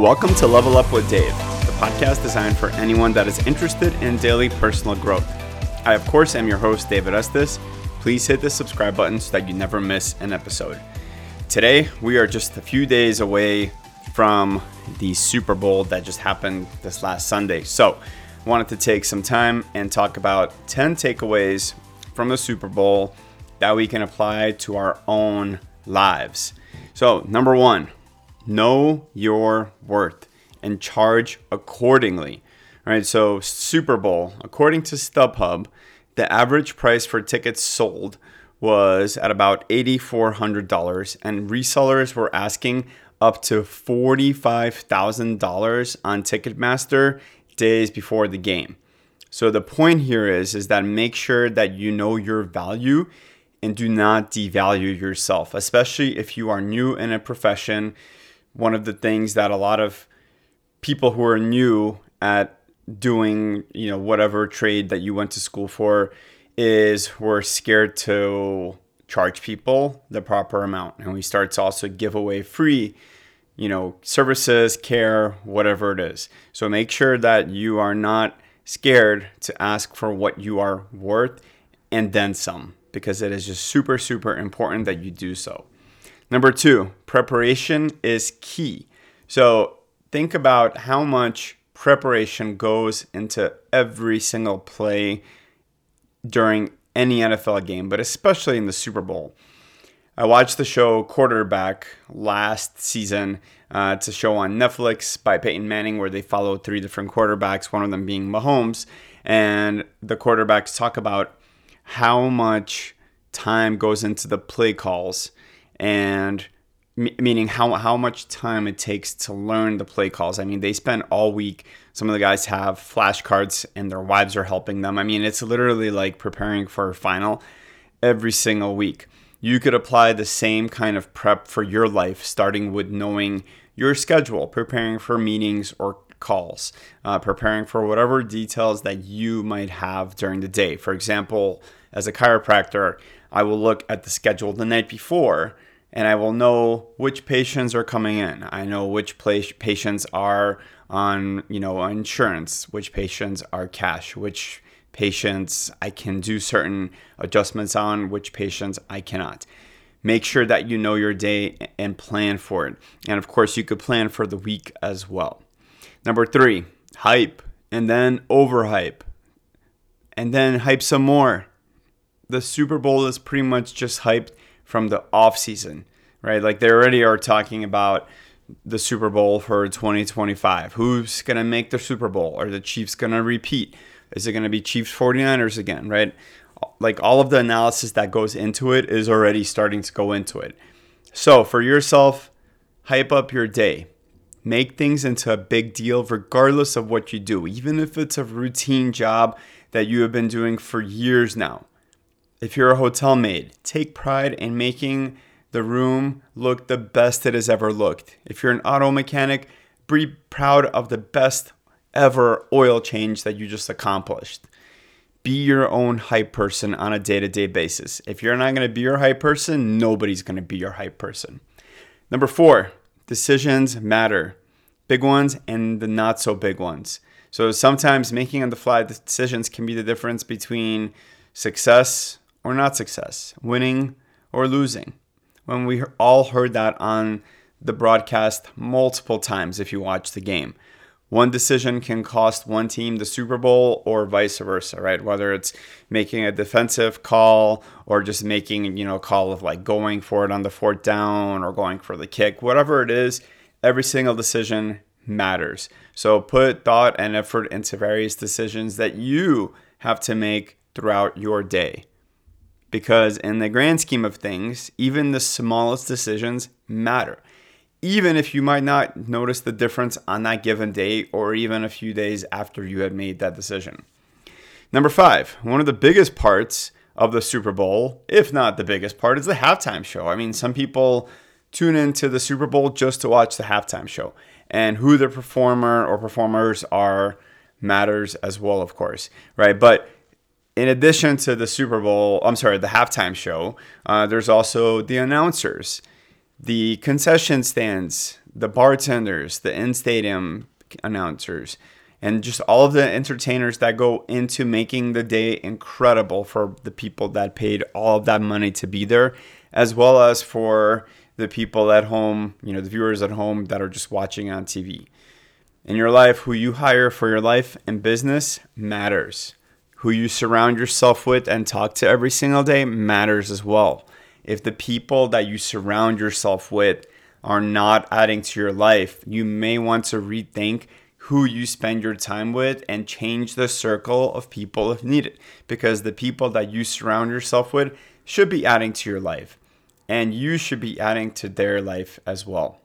Welcome to Level Up with Dave, the podcast designed for anyone that is interested in daily personal growth. I, of course, am your host, David Estes. Please hit the subscribe button so that you never miss an episode. Today, we are just a few days away from the Super Bowl that just happened this last Sunday. So, wanted to take some time and talk about 10 takeaways from the Super Bowl that we can apply to our own lives. So, number one, know your worth and charge accordingly. All right, so Super Bowl, according to StubHub, the average price for tickets sold was at about $8,400, and resellers were asking up to $45,000 on Ticketmaster days before the game. So the point here is is that make sure that you know your value and do not devalue yourself, especially if you are new in a profession. One of the things that a lot of people who are new at doing, you know, whatever trade that you went to school for is we're scared to charge people the proper amount. And we start to also give away free you know services care whatever it is. So make sure that you are not scared to ask for what you are worth and then some because it is just super super important that you do so number two preparation is key so think about how much preparation goes into every single play during any NFL game, but especially in the Super Bowl. I watched the show Quarterback last season. Uh, it's a show on Netflix by Peyton Manning where they follow three different quarterbacks, one of them being Mahomes. And the quarterbacks talk about how much time goes into the play calls and meaning how, how much time it takes to learn the play calls. I mean, they spend all week. Some of the guys have flashcards and their wives are helping them. I mean, it's literally like preparing for a final every single week. You could apply the same kind of prep for your life, starting with knowing your schedule, preparing for meetings or calls, uh, preparing for whatever details that you might have during the day. For example, as a chiropractor, I will look at the schedule the night before and I will know which patients are coming in. I know which patients are on, you know, insurance, which patients are cash, which patients I can do certain adjustments on, which patients I cannot. Make sure that you know your day and plan for it. And of course, you could plan for the week as well. Number three, hype and then overhype and then hype some more. The Super Bowl is pretty much just hyped from the off season, right? Like they already are talking about the Super Bowl for 2025. Who's going to make the Super Bowl? Are the Chiefs going to repeat? Is it going to be Chiefs 49ers again, right? Like all of the analysis that goes into it is already starting to go into it. So for yourself, hype up your day. Make things into a big deal regardless of what you do, even if it's a routine job that you have been doing for years now. If you're a hotel maid, take pride in making the room look the best it has ever looked. If you're an auto mechanic, be proud of the best ever oil change that you just accomplished. Be your own hype person on a day to day basis. If you're not to be your hype person, nobody's to be your hype person. Number four, decisions matter. Big ones and the not so big ones. So sometimes making on the fly decisions can be the difference between success or not success, winning or losing. When we all heard that on the broadcast multiple times if you watch the game. One decision can cost one team the Super Bowl or vice versa, right? Whether it's making a defensive call or just making, you know, a call of like going for it on the fourth down or going for the kick, whatever it is, every single decision matters. So put thought and effort into various decisions that you have to make throughout your day because in the grand scheme of things, even the smallest decisions matter. Even if you might not notice the difference on that given day or even a few days after you had made that decision. Number five, one of the biggest parts of the Super Bowl, if not the biggest part, is the halftime show. I mean, some people tune into the Super Bowl just to watch the halftime show. And who the performer or performers are matters as well, of course, right? But in addition to the Super Bowl, I'm sorry, the halftime show, uh, there's also the announcers, the concession stands, the bartenders, the in stadium announcers, and just all of the entertainers that go into making the day incredible for the people that paid all of that money to be there, as well as for the people at home, you know, the viewers at home that are just watching on TV. In your life, who you hire for your life and business matters. Who you surround yourself with and talk to every single day matters as well. If the people that you surround yourself with are not adding to your life, you may want to rethink who you spend your time with and change the circle of people if needed because the people that you surround yourself with should be adding to your life and you should be adding to their life as well.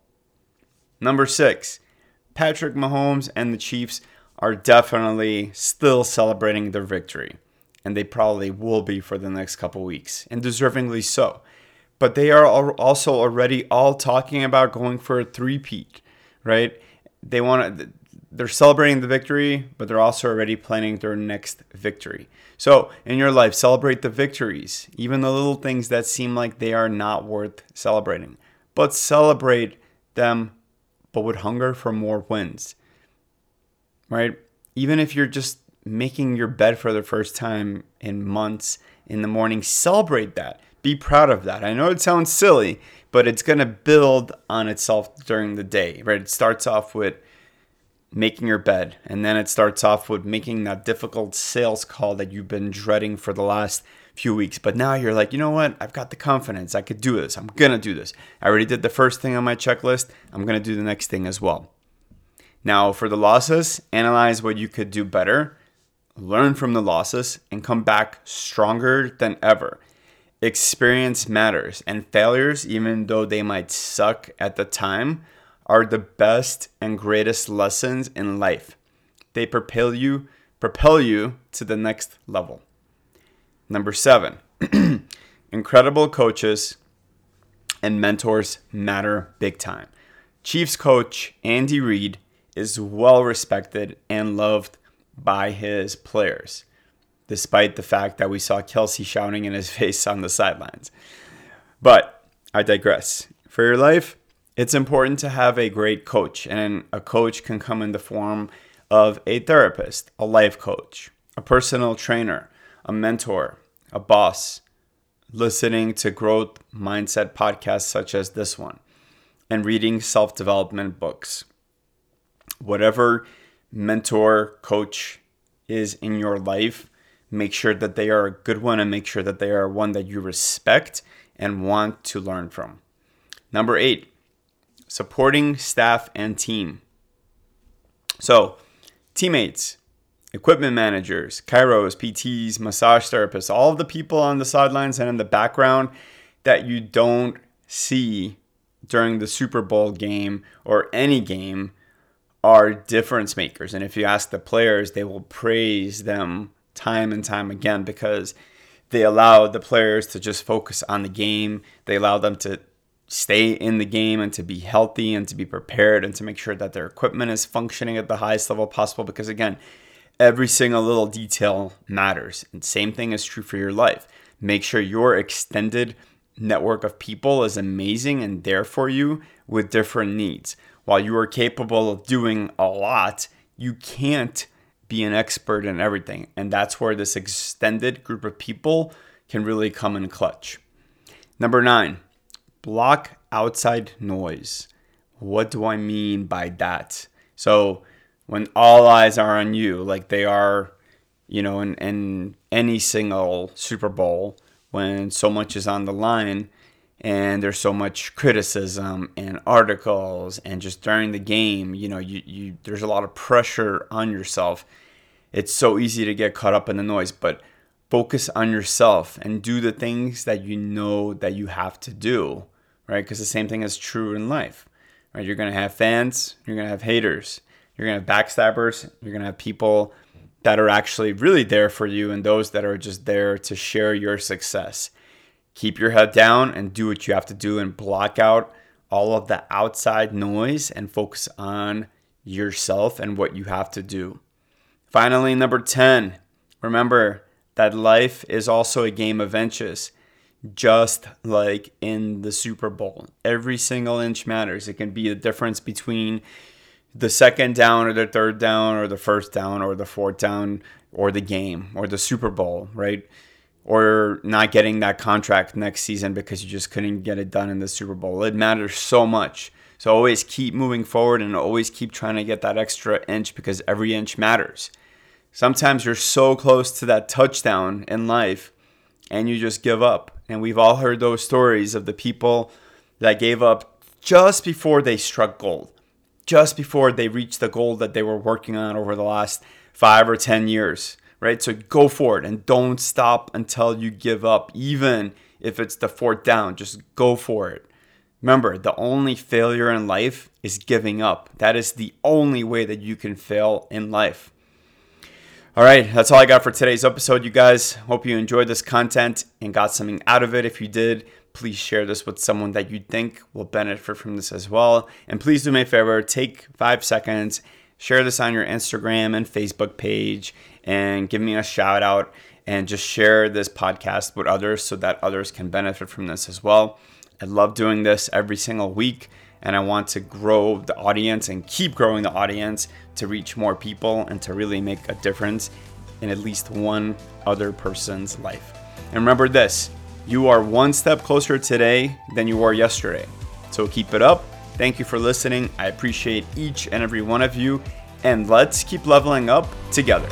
Number six, Patrick Mahomes and the Chiefs are definitely still celebrating their victory, and they probably will be for the next couple weeks, and deservingly so. But they are also already all talking about going for a three-peat, right? They want to they're celebrating the victory, but they're also already planning their next victory. So, in your life, celebrate the victories, even the little things that seem like they are not worth celebrating. But celebrate them, but with hunger for more wins. Right? Even if you're just making your bed for the first time in months in the morning, celebrate that. Be proud of that. I know it sounds silly, but it's going to build on itself during the day, right? It starts off with making your bed. And then it starts off with making that difficult sales call that you've been dreading for the last few weeks. But now you're like, you know what? I've got the confidence. I could do this. I'm going to do this. I already did the first thing on my checklist. I'm going to do the next thing as well. Now, for the losses, analyze what you could do better, learn from the losses, and come back stronger than ever. Experience matters, and failures, even though they might suck at the time, are the best and greatest lessons in life. They propel you propel you to the next level. Number 7. Incredible coaches and mentors matter big time. Chiefs coach Andy Reid is well respected and loved by his players, despite the fact that we saw Kelce shouting in his face on the sidelines. But I digress. For your life, it's important to have a great coach, and a coach can come in the form of a therapist, a life coach, a personal trainer, a mentor, a boss, listening to growth mindset podcasts such as this one, and reading self development books. Whatever mentor, coach is in your life, make sure that they are a good one and make sure that they are one that you respect and want to learn from. Number eight, supporting staff and team. So, teammates, equipment managers, chiros, PTs, massage therapists, all of the people on the sidelines and in the background that you don't see during the Super Bowl game or any game are difference makers. And if you ask the players, they will praise them time and time again because they allow the players to just focus on the game. They allow them to stay in the game and to be healthy and to be prepared and to make sure that their equipment is functioning at the highest level possible because again every single little detail matters and same thing is true for your life make sure your extended network of people is amazing and there for you with different needs while you are capable of doing a lot you can't be an expert in everything and that's where this extended group of people can really come in clutch number 9 block outside noise. What do I mean by that? So, when all eyes are on you, like they are, you know, in, in any single Super Bowl, when so much is on the line and there's so much criticism and articles and just during the game, you know, you, you there's a lot of pressure on yourself. It's so easy to get caught up in the noise, but focus on yourself and do the things that you know that you have to do right? Because the same thing is true in life, right? You're going to have fans, you're going to have haters, you're going to have backstabbers, you're going to have people that are actually really there for you and those that are just there to share your success. Keep your head down and do what you have to do and block out all of the outside noise and focus on yourself and what you have to do. Finally, number 10, remember that life is also a game of inches just like in the Super Bowl. Every single inch matters. It can be the difference between the second down or the third down or the first down or the fourth down or the game or the Super Bowl, right? Or not getting that contract next season because you just couldn't get it done in the Super Bowl. It matters so much. So always keep moving forward and always keep trying to get that extra inch because every inch matters. Sometimes you're so close to that touchdown in life and you just give up. And we've all heard those stories of the people that gave up just before they struck gold just before they reached the goal that they were working on over the last five or 10 years, right? So go for it and don't stop until you give up, even if it's the fourth down. Just go for it. Remember, the only failure in life is giving up. That is the only way that you can fail in life. All right, that's all I got for today's episode, you guys. Hope you enjoyed this content and got something out of it. If you did, please share this with someone that you think will benefit from this as well. And please do me a favor, take five seconds, share this on your Instagram and Facebook page, and give me a shout out and just share this podcast with others so that others can benefit from this as well. I love doing this every single week, and I want to grow the audience and keep growing the audience to reach more people and to really make a difference in at least one other person's life. And remember this you are one step closer today than you were yesterday. So keep it up. Thank you for listening. I appreciate each and every one of you. And let's keep leveling up together.